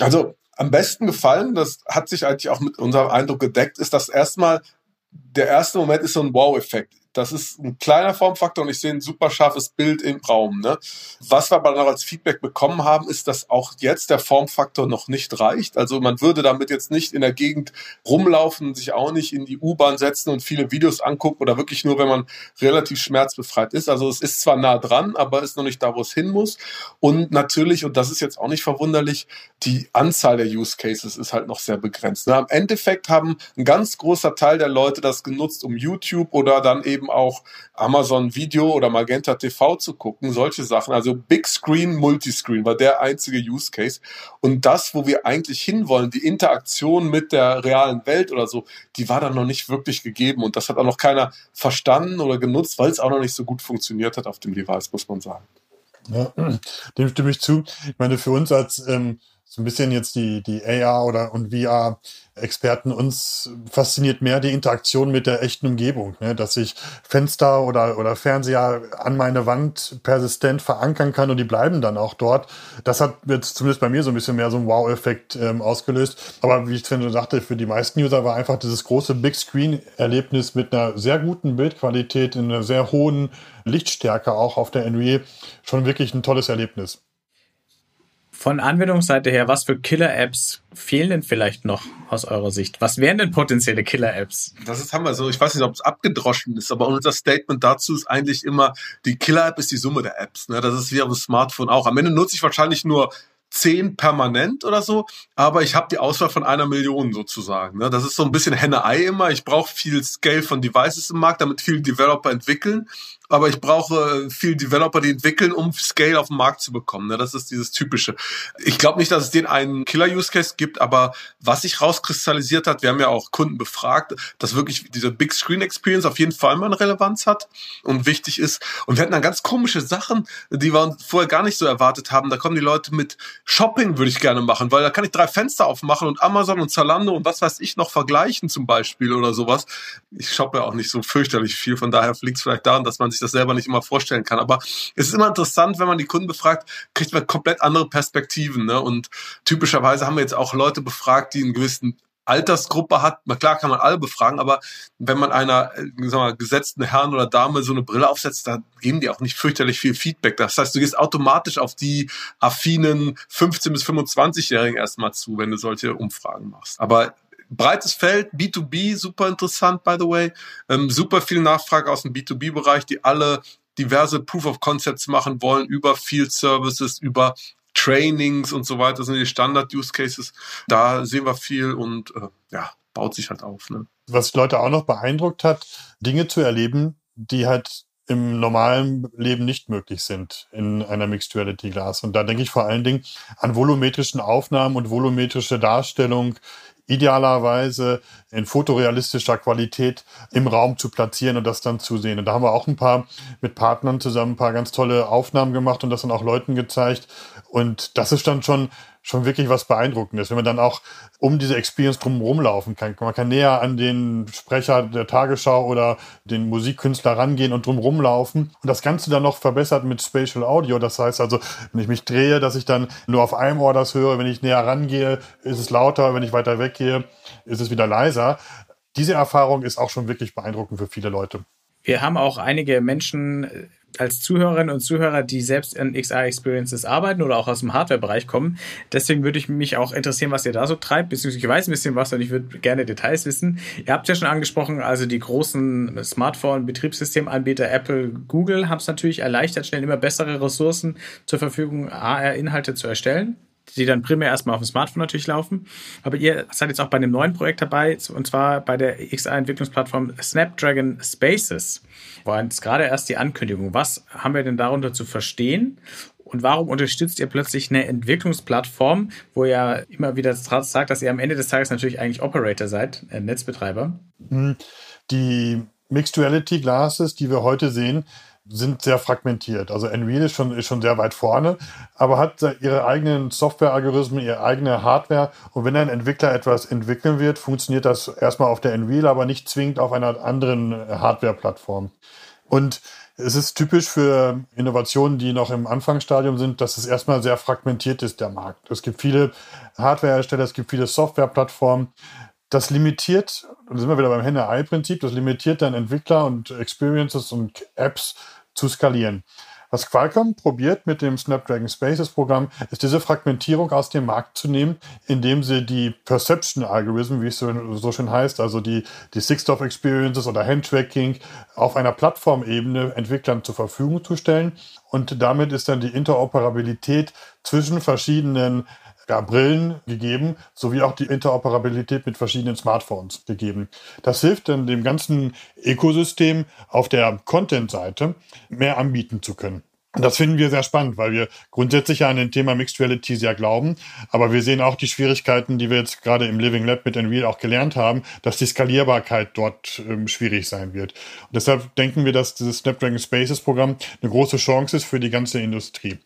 Also am besten gefallen, das hat sich eigentlich auch mit unserem Eindruck gedeckt, ist dass erstmal, der erste Moment ist so ein Wow-Effekt. Das ist ein kleiner Formfaktor und ich sehe ein super scharfes Bild im Raum. Ne? Was wir aber noch als Feedback bekommen haben, ist, dass auch jetzt der Formfaktor noch nicht reicht. Also man würde damit jetzt nicht in der Gegend rumlaufen, sich auch nicht in die U-Bahn setzen und viele Videos angucken oder wirklich nur, wenn man relativ schmerzbefreit ist. Also es ist zwar nah dran, aber ist noch nicht da, wo es hin muss. Und natürlich, und das ist jetzt auch nicht verwunderlich, die Anzahl der Use Cases ist halt noch sehr begrenzt. Ne? Am Endeffekt haben ein ganz großer Teil der Leute das genutzt, um YouTube oder dann eben eben auch Amazon Video oder Magenta TV zu gucken, solche Sachen. Also Big Screen, Multiscreen war der einzige Use Case. Und das, wo wir eigentlich hinwollen, die Interaktion mit der realen Welt oder so, die war dann noch nicht wirklich gegeben. Und das hat auch noch keiner verstanden oder genutzt, weil es auch noch nicht so gut funktioniert hat auf dem Device, muss man sagen. Ja, [clears throat] dem stimme ich zu. Ich meine, für uns als ähm, so ein bisschen jetzt die, die AR oder und VR-Experten, uns fasziniert mehr die Interaktion mit der echten Umgebung, ne? dass ich Fenster oder, oder Fernseher an meine Wand persistent verankern kann und die bleiben dann auch dort. Das hat jetzt zumindest bei mir so ein bisschen mehr so einen Wow-Effekt ähm, ausgelöst. Aber wie ich schon sagte, für die meisten User war einfach dieses große Big Screen-Erlebnis mit einer sehr guten Bildqualität, in einer sehr hohen Lichtstärke auch auf der NVE schon wirklich ein tolles Erlebnis. Von Anwendungsseite her, was für Killer-Apps fehlen denn vielleicht noch aus eurer Sicht? Was wären denn potenzielle Killer-Apps? Das ist, haben wir so, ich weiß nicht, ob es abgedroschen ist, aber unser Statement dazu ist eigentlich immer, die Killer-App ist die Summe der Apps. Ne? Das ist wie auf dem Smartphone auch. Am Ende nutze ich wahrscheinlich nur zehn permanent oder so, aber ich habe die Auswahl von einer Million sozusagen. Ne? Das ist so ein bisschen Henne-Ei immer. Ich brauche viel Scale von Devices im Markt, damit viele Developer entwickeln aber ich brauche viel Developer, die entwickeln, um Scale auf den Markt zu bekommen. Ne? Das ist dieses typische. Ich glaube nicht, dass es den einen Killer-Use-Case gibt, aber was sich rauskristallisiert hat, wir haben ja auch Kunden befragt, dass wirklich diese Big Screen Experience auf jeden Fall mal eine Relevanz hat und wichtig ist. Und wir hatten dann ganz komische Sachen, die wir vorher gar nicht so erwartet haben. Da kommen die Leute mit Shopping, würde ich gerne machen, weil da kann ich drei Fenster aufmachen und Amazon und Zalando und was weiß ich noch vergleichen zum Beispiel oder sowas. Ich shoppe ja auch nicht so fürchterlich viel, von daher liegt es vielleicht daran, dass man sich das selber nicht immer vorstellen kann. Aber es ist immer interessant, wenn man die Kunden befragt, kriegt man komplett andere Perspektiven. Ne? Und typischerweise haben wir jetzt auch Leute befragt, die einen gewissen Altersgruppe hat, na klar kann man alle befragen, aber wenn man einer äh, sagen wir, gesetzten Herrn oder Dame so eine Brille aufsetzt, da geben die auch nicht fürchterlich viel Feedback. Das heißt, du gehst automatisch auf die affinen 15- bis 25-Jährigen erstmal zu, wenn du solche Umfragen machst. Aber breites Feld, B2B, super interessant, by the way. Ähm, super viel Nachfrage aus dem B2B-Bereich, die alle diverse Proof of Concepts machen wollen über Field Services, über Trainings und so weiter, das sind die Standard-Use Cases. Da sehen wir viel und äh, ja, baut sich halt auf. Ne? Was Leute auch noch beeindruckt hat, Dinge zu erleben, die halt im normalen Leben nicht möglich sind in einer Mixed Reality Glas. Und da denke ich vor allen Dingen an volumetrischen Aufnahmen und volumetrische Darstellung idealerweise in fotorealistischer Qualität im Raum zu platzieren und das dann zu sehen. Und da haben wir auch ein paar mit Partnern zusammen ein paar ganz tolle Aufnahmen gemacht und das dann auch Leuten gezeigt. Und das ist dann schon schon wirklich was Beeindruckendes, wenn man dann auch um diese Experience drumherum laufen kann. Man kann näher an den Sprecher der Tagesschau oder den Musikkünstler rangehen und drumherum laufen und das Ganze dann noch verbessert mit Spatial Audio. Das heißt also, wenn ich mich drehe, dass ich dann nur auf einem Ohr das höre, wenn ich näher rangehe, ist es lauter, wenn ich weiter weggehe, ist es wieder leiser. Diese Erfahrung ist auch schon wirklich beeindruckend für viele Leute. Wir haben auch einige Menschen als Zuhörerinnen und Zuhörer, die selbst in XR-Experiences arbeiten oder auch aus dem Hardware-Bereich kommen. Deswegen würde ich mich auch interessieren, was ihr da so treibt, beziehungsweise ich weiß ein bisschen was und ich würde gerne Details wissen. Ihr habt ja schon angesprochen, also die großen Smartphone-Betriebssystemanbieter Apple, Google haben es natürlich erleichtert, schnell immer bessere Ressourcen zur Verfügung, AR-Inhalte zu erstellen die dann primär erstmal auf dem Smartphone natürlich laufen. Aber ihr seid jetzt auch bei einem neuen Projekt dabei, und zwar bei der XR-Entwicklungsplattform Snapdragon Spaces. War jetzt gerade erst die Ankündigung. Was haben wir denn darunter zu verstehen? Und warum unterstützt ihr plötzlich eine Entwicklungsplattform, wo ihr immer wieder sagt, dass ihr am Ende des Tages natürlich eigentlich Operator seid, äh, Netzbetreiber? Hm, die Mixed Reality Glasses, die wir heute sehen, sind sehr fragmentiert. Also Unreal ist schon, ist schon sehr weit vorne, aber hat ihre eigenen Software-Algorithmen, ihre eigene Hardware. Und wenn ein Entwickler etwas entwickeln wird, funktioniert das erstmal auf der Unreal, aber nicht zwingend auf einer anderen Hardware-Plattform. Und es ist typisch für Innovationen, die noch im Anfangsstadium sind, dass es erstmal sehr fragmentiert ist, der Markt. Es gibt viele Hardwarehersteller, es gibt viele Softwareplattformen. Das limitiert, da sind wir wieder beim Henne-Ei-Prinzip, das limitiert dann Entwickler und Experiences und Apps zu skalieren. Was Qualcomm probiert mit dem Snapdragon Spaces Programm, ist diese Fragmentierung aus dem Markt zu nehmen, indem sie die Perception Algorithmen, wie es so, so schön heißt, also die, die Sixth-of Experiences oder Handtracking auf einer Plattformebene Entwicklern zur Verfügung zu stellen. Und damit ist dann die Interoperabilität zwischen verschiedenen ja, Brillen gegeben, sowie auch die Interoperabilität mit verschiedenen Smartphones gegeben. Das hilft dann dem ganzen Ökosystem auf der Content-Seite mehr anbieten zu können. Das finden wir sehr spannend, weil wir grundsätzlich an den Thema Mixed Reality sehr glauben. Aber wir sehen auch die Schwierigkeiten, die wir jetzt gerade im Living Lab mit Unreal auch gelernt haben, dass die Skalierbarkeit dort ähm, schwierig sein wird. Und deshalb denken wir, dass dieses Snapdragon Spaces Programm eine große Chance ist für die ganze Industrie.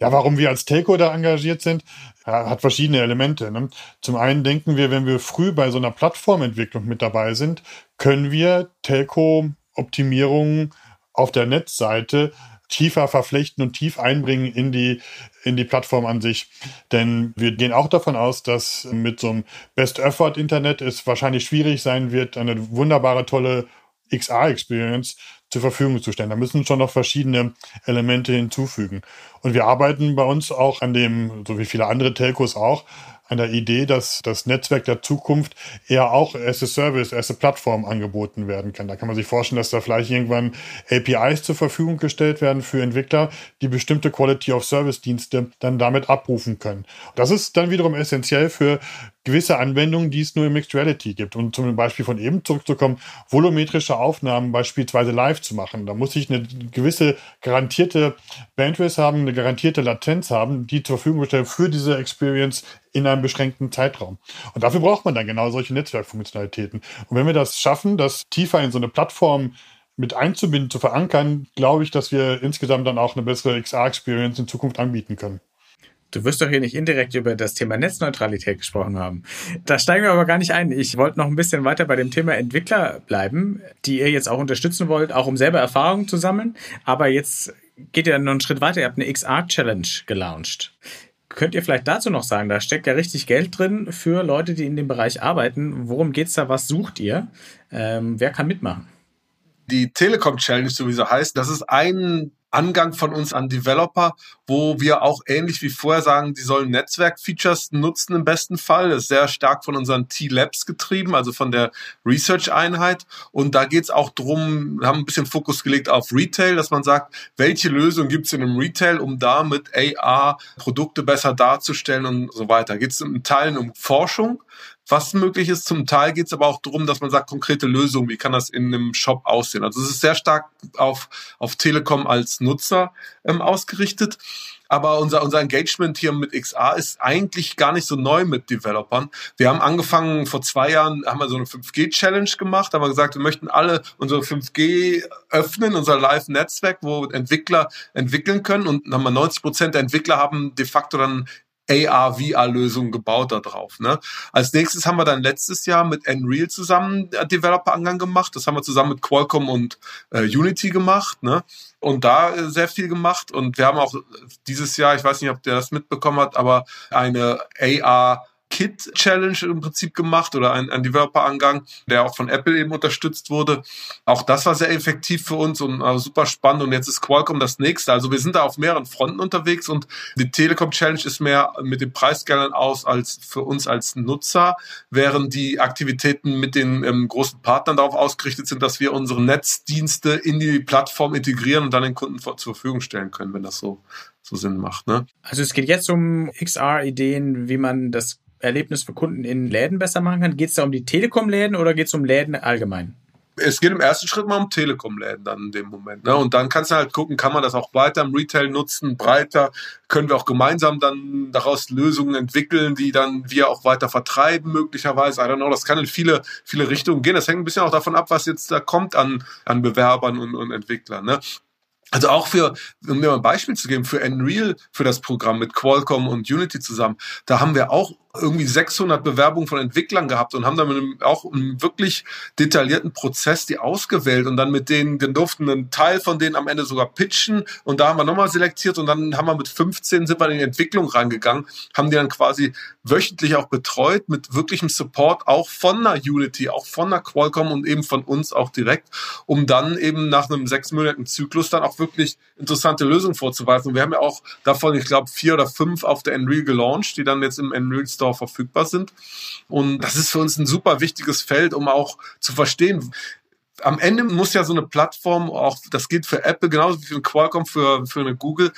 Ja, warum wir als Telco da engagiert sind, hat verschiedene Elemente. Ne? Zum einen denken wir, wenn wir früh bei so einer Plattformentwicklung mit dabei sind, können wir Telco-Optimierungen auf der Netzseite tiefer verflechten und tief einbringen in die, in die Plattform an sich. Denn wir gehen auch davon aus, dass mit so einem Best-Effort-Internet es wahrscheinlich schwierig sein wird, eine wunderbare, tolle XR-Experience zur Verfügung zu stellen. Da müssen schon noch verschiedene Elemente hinzufügen. Und wir arbeiten bei uns auch an dem, so wie viele andere Telcos auch, an der Idee, dass das Netzwerk der Zukunft eher auch as a Service, as a Plattform angeboten werden kann. Da kann man sich vorstellen, dass da vielleicht irgendwann APIs zur Verfügung gestellt werden für Entwickler, die bestimmte Quality of Service Dienste dann damit abrufen können. Das ist dann wiederum essentiell für gewisse Anwendungen, die es nur im Mixed Reality gibt. Und zum Beispiel von eben zurückzukommen, volumetrische Aufnahmen beispielsweise live zu machen. Da muss ich eine gewisse garantierte Bandwidth haben, eine garantierte Latenz haben, die zur Verfügung gestellt für diese Experience in einem beschränkten Zeitraum. Und dafür braucht man dann genau solche Netzwerkfunktionalitäten. Und wenn wir das schaffen, das tiefer in so eine Plattform mit einzubinden, zu verankern, glaube ich, dass wir insgesamt dann auch eine bessere XR-Experience in Zukunft anbieten können. Du wirst doch hier nicht indirekt über das Thema Netzneutralität gesprochen haben. Da steigen wir aber gar nicht ein. Ich wollte noch ein bisschen weiter bei dem Thema Entwickler bleiben, die ihr jetzt auch unterstützen wollt, auch um selber Erfahrungen zu sammeln. Aber jetzt geht ihr noch einen Schritt weiter. Ihr habt eine XR-Challenge gelauncht. Könnt ihr vielleicht dazu noch sagen, da steckt ja richtig Geld drin für Leute, die in dem Bereich arbeiten. Worum geht's da? Was sucht ihr? Ähm, wer kann mitmachen? Die Telekom Challenge, so wie sie heißt, das ist ein Angang von uns an Developer, wo wir auch ähnlich wie vorher sagen, die sollen Netzwerk-Features nutzen im besten Fall. Das ist sehr stark von unseren T-Labs getrieben, also von der Research-Einheit. Und da geht es auch drum, haben ein bisschen Fokus gelegt auf Retail, dass man sagt, welche Lösung gibt es in einem Retail, um da mit AR Produkte besser darzustellen und so weiter. Geht es in Teilen um Forschung, was möglich ist. Zum Teil geht es aber auch darum, dass man sagt, konkrete Lösungen, wie kann das in einem Shop aussehen. Also es ist sehr stark auf, auf Telekom als Nutzer ähm, ausgerichtet. Aber unser, unser Engagement hier mit XA ist eigentlich gar nicht so neu mit Developern. Wir haben angefangen, vor zwei Jahren haben wir so eine 5G-Challenge gemacht, haben wir gesagt, wir möchten alle unsere 5G öffnen, unser Live-Netzwerk, wo Entwickler entwickeln können. Und haben wir 90 Prozent der Entwickler haben de facto dann AR-VR-Lösungen gebaut da drauf. Ne? Als nächstes haben wir dann letztes Jahr mit Unreal zusammen Developer-Angang gemacht. Das haben wir zusammen mit Qualcomm und äh, Unity gemacht. Ne? Und da äh, sehr viel gemacht. Und wir haben auch dieses Jahr, ich weiß nicht, ob der das mitbekommen hat, aber eine AR Kit Challenge im Prinzip gemacht oder ein, ein Developer-Angang, der auch von Apple eben unterstützt wurde. Auch das war sehr effektiv für uns und äh, super spannend. Und jetzt ist Qualcomm das nächste. Also wir sind da auf mehreren Fronten unterwegs und die Telekom Challenge ist mehr mit den Preisgeldern aus als für uns als Nutzer, während die Aktivitäten mit den ähm, großen Partnern darauf ausgerichtet sind, dass wir unsere Netzdienste in die Plattform integrieren und dann den Kunden vor, zur Verfügung stellen können, wenn das so so Sinn macht. Ne? Also es geht jetzt um XR-Ideen, wie man das Erlebnis für Kunden in Läden besser machen kann? Geht es da um die Telekom-Läden oder geht es um Läden allgemein? Es geht im ersten Schritt mal um Telekom-Läden dann in dem Moment. Ne? Und dann kannst du halt gucken, kann man das auch weiter im Retail nutzen, breiter, können wir auch gemeinsam dann daraus Lösungen entwickeln, die dann wir auch weiter vertreiben, möglicherweise. I don't know, das kann in viele, viele Richtungen gehen. Das hängt ein bisschen auch davon ab, was jetzt da kommt an, an Bewerbern und, und Entwicklern. Ne? Also auch für, um mir mal ein Beispiel zu geben, für Unreal, für das Programm mit Qualcomm und Unity zusammen, da haben wir auch irgendwie 600 Bewerbungen von Entwicklern gehabt und haben dann auch einen wirklich detaillierten Prozess die ausgewählt und dann mit denen, den durften einen Teil von denen am Ende sogar pitchen und da haben wir nochmal selektiert und dann haben wir mit 15 sind wir in die Entwicklung reingegangen, haben die dann quasi wöchentlich auch betreut mit wirklichem Support auch von einer Unity, auch von einer Qualcomm und eben von uns auch direkt, um dann eben nach einem sechsmonatigen Zyklus dann auch wirklich interessante Lösungen vorzuweisen. Und wir haben ja auch davon, ich glaube, vier oder fünf auf der Unreal gelauncht, die dann jetzt im Unreal Store verfügbar sind. Und das ist für uns ein super wichtiges Feld, um auch zu verstehen, am Ende muss ja so eine Plattform, auch das gilt für Apple genauso wie für Qualcomm, für, für eine Google,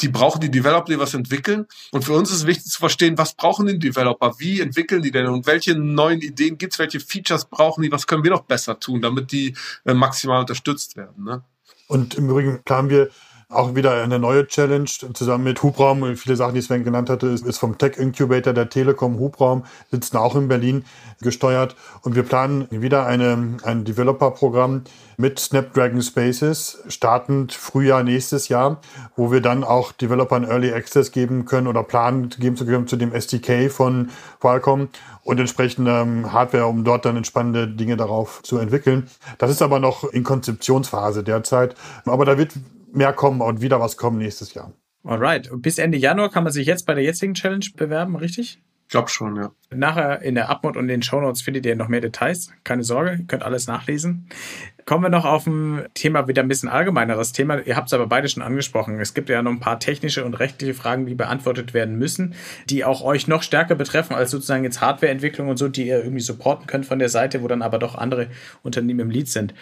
die brauchen die Developer, die was entwickeln. Und für uns ist es wichtig zu verstehen, was brauchen die Developer, wie entwickeln die denn und welche neuen Ideen gibt's, welche Features brauchen die, was können wir noch besser tun, damit die äh, maximal unterstützt werden. Ne? Und im Übrigen planen wir auch wieder eine neue Challenge zusammen mit Hubraum. Viele Sachen, die Sven genannt hatte, ist vom Tech Incubator der Telekom Hubraum, sitzen auch in Berlin gesteuert. Und wir planen wieder eine, ein Developer-Programm mit Snapdragon Spaces, startend Frühjahr nächstes Jahr, wo wir dann auch Developern Early Access geben können oder planen geben zu können zu dem SDK von Qualcomm und entsprechende ähm, Hardware, um dort dann entspannende Dinge darauf zu entwickeln. Das ist aber noch in Konzeptionsphase derzeit. Aber da wird mehr kommen und wieder was kommen nächstes Jahr. Alright. Bis Ende Januar kann man sich jetzt bei der jetzigen Challenge bewerben, richtig? Ich glaube schon, ja. Nachher in der Abmod und den Shownotes findet ihr noch mehr Details. Keine Sorge, ihr könnt alles nachlesen. Kommen wir noch auf ein Thema, wieder ein bisschen allgemeineres Thema. Ihr habt es aber beide schon angesprochen. Es gibt ja noch ein paar technische und rechtliche Fragen, die beantwortet werden müssen, die auch euch noch stärker betreffen als sozusagen jetzt Hardwareentwicklung und so, die ihr irgendwie supporten könnt von der Seite, wo dann aber doch andere Unternehmen im Lead sind.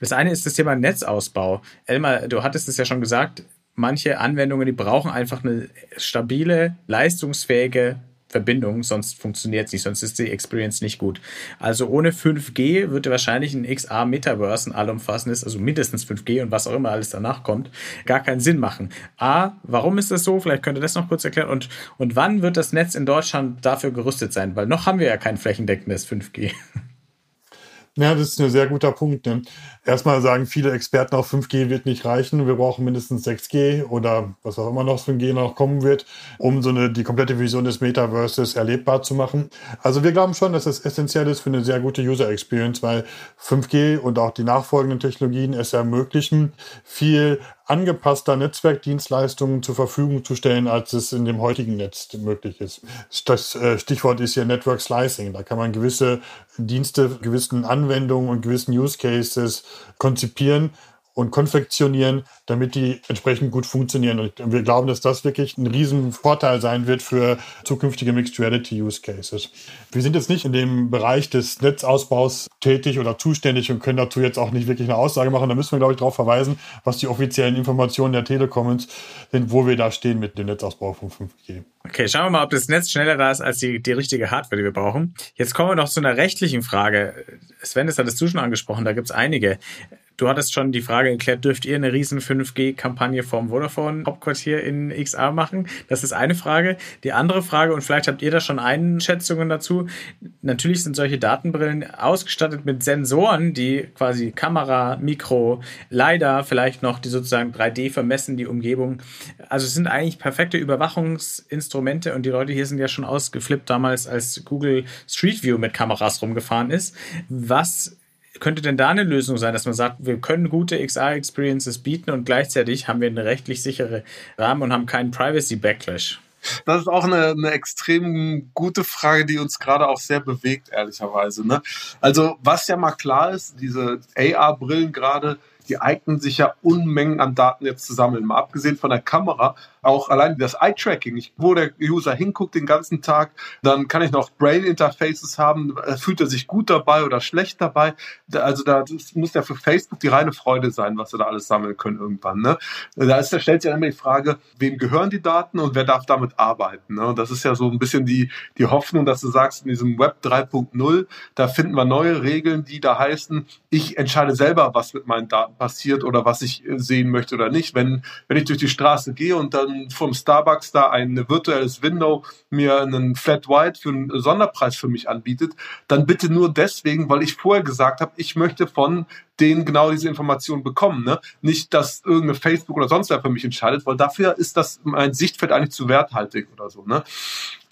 Das eine ist das Thema Netzausbau. Elmar, du hattest es ja schon gesagt, manche Anwendungen, die brauchen einfach eine stabile, leistungsfähige Verbindung, sonst funktioniert es nicht, sonst ist die Experience nicht gut. Also ohne 5G würde wahrscheinlich ein XR Metaverse ein allumfassendes, also mindestens 5G und was auch immer alles danach kommt, gar keinen Sinn machen. A, warum ist das so? Vielleicht könnt ihr das noch kurz erklären. Und, und wann wird das Netz in Deutschland dafür gerüstet sein? Weil noch haben wir ja kein flächendeckendes 5G. Ja, das ist ein sehr guter Punkt. Ne? Erstmal sagen viele Experten auch, 5G wird nicht reichen. Wir brauchen mindestens 6G oder was auch immer noch 5G noch kommen wird, um so eine, die komplette Vision des Metaverses erlebbar zu machen. Also wir glauben schon, dass es essentiell ist für eine sehr gute User Experience, weil 5G und auch die nachfolgenden Technologien es ermöglichen, viel angepasster Netzwerkdienstleistungen zur Verfügung zu stellen, als es in dem heutigen Netz möglich ist. Das äh, Stichwort ist hier Network Slicing. Da kann man gewisse Dienste, gewissen Anwendungen und gewissen Use Cases konzipieren und konfektionieren, damit die entsprechend gut funktionieren. Und wir glauben, dass das wirklich ein riesen Vorteil sein wird für zukünftige Mixed Reality Use Cases. Wir sind jetzt nicht in dem Bereich des Netzausbaus tätig oder zuständig und können dazu jetzt auch nicht wirklich eine Aussage machen. Da müssen wir, glaube ich, darauf verweisen, was die offiziellen Informationen der Telecoms sind, wo wir da stehen mit dem Netzausbau von 5G. Okay, schauen wir mal, ob das Netz schneller da ist als die, die richtige Hardware, die wir brauchen. Jetzt kommen wir noch zu einer rechtlichen Frage. Sven, das hattest du schon angesprochen, da gibt es einige. Du hattest schon die Frage geklärt, dürft ihr eine riesen 5G-Kampagne vom Vodafone Hauptquartier in XA machen? Das ist eine Frage. Die andere Frage, und vielleicht habt ihr da schon Einschätzungen dazu. Natürlich sind solche Datenbrillen ausgestattet mit Sensoren, die quasi Kamera, Mikro, LiDAR, vielleicht noch die sozusagen 3D vermessen, die Umgebung. Also es sind eigentlich perfekte Überwachungsinstrumente und die Leute hier sind ja schon ausgeflippt damals, als Google Street View mit Kameras rumgefahren ist. Was könnte denn da eine Lösung sein, dass man sagt, wir können gute XR-Experiences bieten und gleichzeitig haben wir eine rechtlich sichere Rahmen und haben keinen Privacy-Backlash? Das ist auch eine, eine extrem gute Frage, die uns gerade auch sehr bewegt, ehrlicherweise. Ne? Also, was ja mal klar ist, diese AR-Brillen gerade, die eignen sich ja Unmengen an Daten jetzt zu sammeln. Mal abgesehen von der Kamera, auch allein das Eye-Tracking, wo der User hinguckt den ganzen Tag, dann kann ich noch Brain-Interfaces haben, fühlt er sich gut dabei oder schlecht dabei. Also da muss ja für Facebook die reine Freude sein, was sie da alles sammeln können irgendwann. Ne? Da, ist, da stellt sich dann immer die Frage, wem gehören die Daten und wer darf damit arbeiten? Ne? Das ist ja so ein bisschen die, die Hoffnung, dass du sagst, in diesem Web 3.0, da finden wir neue Regeln, die da heißen, ich entscheide selber, was mit meinen Daten passiert oder was ich sehen möchte oder nicht. Wenn, wenn ich durch die Straße gehe und dann dann vom Starbucks da ein virtuelles Window mir einen Flat White für einen Sonderpreis für mich anbietet, dann bitte nur deswegen, weil ich vorher gesagt habe, ich möchte von denen genau diese Informationen bekommen. Ne? Nicht, dass irgendeine Facebook oder sonst wer für mich entscheidet, weil dafür ist das mein Sichtfeld eigentlich zu werthaltig oder so. Ne?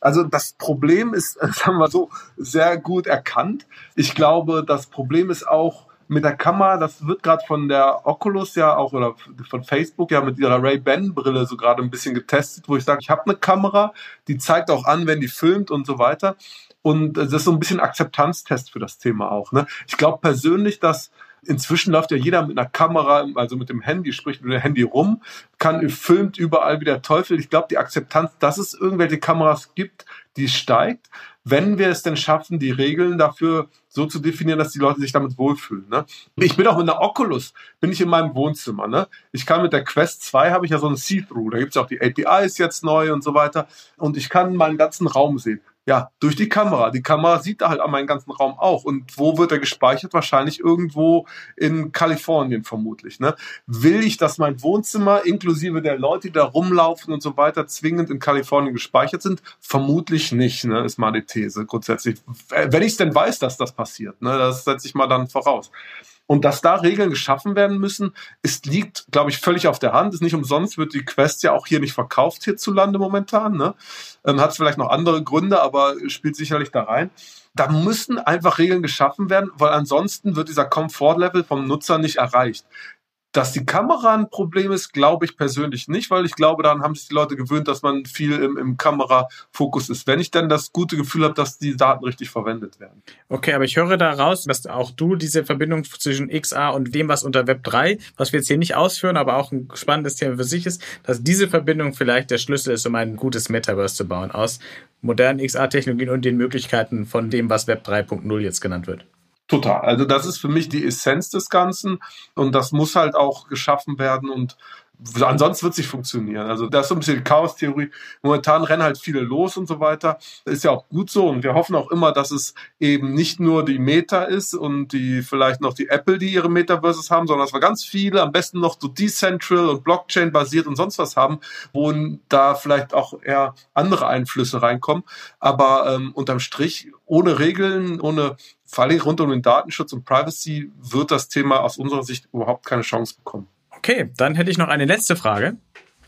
Also das Problem ist, [laughs] sagen wir so, sehr gut erkannt. Ich glaube, das Problem ist auch, mit der Kamera, das wird gerade von der Oculus ja auch oder von Facebook ja mit ihrer Ray-Ban-Brille so gerade ein bisschen getestet, wo ich sage, ich habe eine Kamera, die zeigt auch an, wenn die filmt und so weiter. Und das ist so ein bisschen Akzeptanztest für das Thema auch. Ne? Ich glaube persönlich, dass Inzwischen läuft ja jeder mit einer Kamera, also mit dem Handy, spricht mit dem Handy rum, kann filmt überall wie der Teufel. Ich glaube, die Akzeptanz, dass es irgendwelche Kameras gibt, die steigt wenn wir es denn schaffen, die Regeln dafür so zu definieren, dass die Leute sich damit wohlfühlen. Ne? Ich bin auch mit einer Oculus, bin ich in meinem Wohnzimmer. Ne? Ich kann mit der Quest 2 habe ich ja so ein See-Through, da gibt es auch die APIs jetzt neu und so weiter. Und ich kann meinen ganzen Raum sehen. Ja, durch die Kamera. Die Kamera sieht da halt an meinen ganzen Raum auch. Und wo wird er gespeichert? Wahrscheinlich irgendwo in Kalifornien vermutlich. Ne? Will ich, dass mein Wohnzimmer inklusive der Leute, die da rumlaufen und so weiter, zwingend in Kalifornien gespeichert sind? Vermutlich nicht, ne? ist meine These grundsätzlich. Wenn ich es denn weiß, dass das passiert, ne? das setze ich mal dann voraus. Und dass da Regeln geschaffen werden müssen, ist, liegt, glaube ich, völlig auf der Hand. Ist nicht umsonst wird die Quest ja auch hier nicht verkauft hierzulande momentan. Ne? Ähm, Hat vielleicht noch andere Gründe, aber spielt sicherlich da rein. Da müssen einfach Regeln geschaffen werden, weil ansonsten wird dieser Komfortlevel vom Nutzer nicht erreicht. Dass die Kamera ein Problem ist, glaube ich persönlich nicht, weil ich glaube, daran haben sich die Leute gewöhnt, dass man viel im, im Kamerafokus ist. Wenn ich dann das gute Gefühl habe, dass die Daten richtig verwendet werden. Okay, aber ich höre daraus, dass auch du diese Verbindung zwischen XA und dem, was unter Web 3, was wir jetzt hier nicht ausführen, aber auch ein spannendes Thema für sich ist, dass diese Verbindung vielleicht der Schlüssel ist, um ein gutes Metaverse zu bauen aus modernen XA-Technologien und den Möglichkeiten von dem, was Web 3.0 jetzt genannt wird. Total. Also das ist für mich die Essenz des Ganzen und das muss halt auch geschaffen werden und Ansonsten wird es nicht funktionieren. Also das ist so ein bisschen Chaos-Theorie. Momentan rennen halt viele los und so weiter. Ist ja auch gut so. Und wir hoffen auch immer, dass es eben nicht nur die Meta ist und die vielleicht noch die Apple, die ihre Metaverses haben, sondern dass wir ganz viele, am besten noch so Decentral und Blockchain basiert und sonst was haben, wo da vielleicht auch eher andere Einflüsse reinkommen. Aber ähm, unterm Strich, ohne Regeln, ohne vor allem rund um den Datenschutz und Privacy wird das Thema aus unserer Sicht überhaupt keine Chance bekommen. Okay, dann hätte ich noch eine letzte Frage.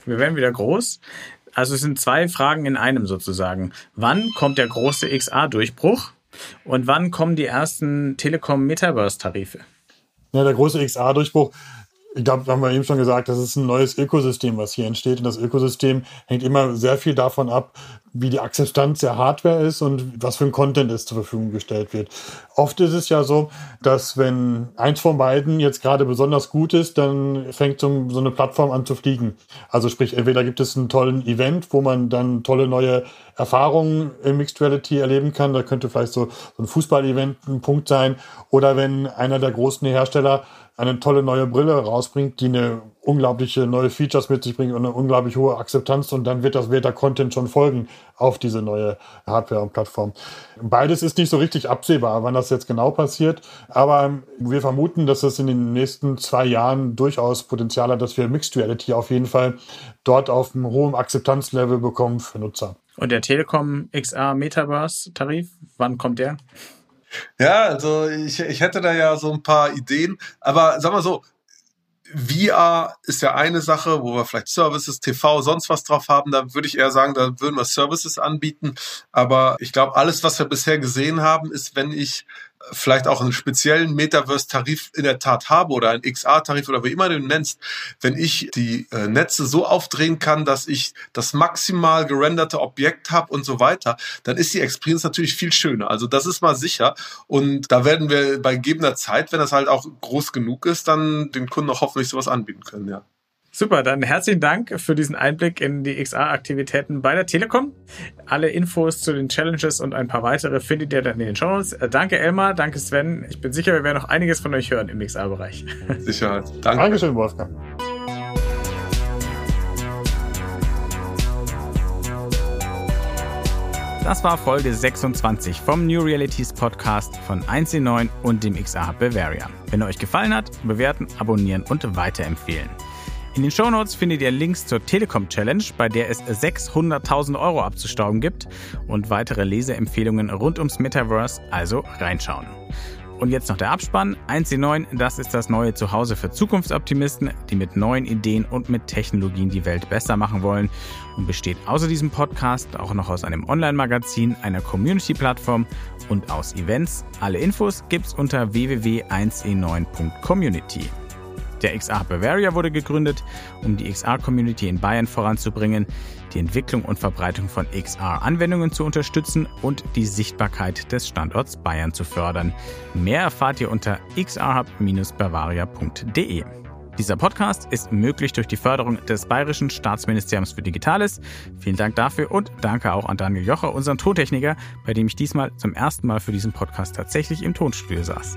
Wir werden wieder groß. Also es sind zwei Fragen in einem sozusagen. Wann kommt der große XA-Durchbruch und wann kommen die ersten Telekom-Metaverse-Tarife? Ja, der große XA-Durchbruch ich glaube, haben wir eben schon gesagt, das ist ein neues Ökosystem, was hier entsteht. Und das Ökosystem hängt immer sehr viel davon ab, wie die Akzeptanz der Hardware ist und was für ein Content es zur Verfügung gestellt wird. Oft ist es ja so, dass wenn eins von beiden jetzt gerade besonders gut ist, dann fängt so, eine Plattform an zu fliegen. Also sprich, entweder gibt es einen tollen Event, wo man dann tolle neue Erfahrungen im Mixed Reality erleben kann. Da könnte vielleicht so, so ein Fußball-Event ein Punkt sein. Oder wenn einer der großen Hersteller eine tolle neue Brille rausbringt, die eine unglaubliche neue Features mit sich bringt und eine unglaublich hohe Akzeptanz und dann wird das wird der Content schon folgen auf diese neue Hardware und Plattform. Beides ist nicht so richtig absehbar, wann das jetzt genau passiert, aber wir vermuten, dass es in den nächsten zwei Jahren durchaus Potenzial hat, dass wir Mixed Reality auf jeden Fall dort auf einem hohen Akzeptanzlevel bekommen für Nutzer. Und der Telekom XR Metaverse Tarif, wann kommt der? Ja, also ich, ich hätte da ja so ein paar Ideen, aber sag mal so, VR ist ja eine Sache, wo wir vielleicht Services, TV, sonst was drauf haben. Da würde ich eher sagen, da würden wir Services anbieten. Aber ich glaube, alles, was wir bisher gesehen haben, ist, wenn ich vielleicht auch einen speziellen Metaverse-Tarif in der Tat habe oder einen XA-Tarif oder wie immer du ihn nennst, wenn ich die äh, Netze so aufdrehen kann, dass ich das maximal gerenderte Objekt habe und so weiter, dann ist die Experience natürlich viel schöner. Also das ist mal sicher. Und da werden wir bei gegebener Zeit, wenn das halt auch groß genug ist, dann den Kunden auch hoffentlich sowas anbieten können, ja. Super, dann herzlichen Dank für diesen Einblick in die XA-Aktivitäten bei der Telekom. Alle Infos zu den Challenges und ein paar weitere findet ihr dann in den Show Notes. Äh, danke Elmar, danke Sven. Ich bin sicher, wir werden noch einiges von euch hören im XA-Bereich. [laughs] Sicherheit. Danke. Dankeschön, Wolfgang. Das war Folge 26 vom New Realities Podcast von 1C9 und dem XA Hub Bavaria. Wenn er euch gefallen hat, bewerten, abonnieren und weiterempfehlen. In den Shownotes findet ihr Links zur Telekom Challenge, bei der es 600.000 Euro abzustauben gibt und weitere Leseempfehlungen rund ums Metaverse, also reinschauen. Und jetzt noch der Abspann. 1C9, das ist das neue Zuhause für Zukunftsoptimisten, die mit neuen Ideen und mit Technologien die Welt besser machen wollen und besteht außer diesem Podcast auch noch aus einem Online-Magazin, einer Community-Plattform und aus Events. Alle Infos gibt's unter www.1e9.community. Der XR Bavaria wurde gegründet, um die XR-Community in Bayern voranzubringen, die Entwicklung und Verbreitung von XR-Anwendungen zu unterstützen und die Sichtbarkeit des Standorts Bayern zu fördern. Mehr erfahrt ihr unter xrhub-bavaria.de. Dieser Podcast ist möglich durch die Förderung des Bayerischen Staatsministeriums für Digitales. Vielen Dank dafür und danke auch an Daniel Jocher, unseren Tontechniker, bei dem ich diesmal zum ersten Mal für diesen Podcast tatsächlich im Tonstudio saß.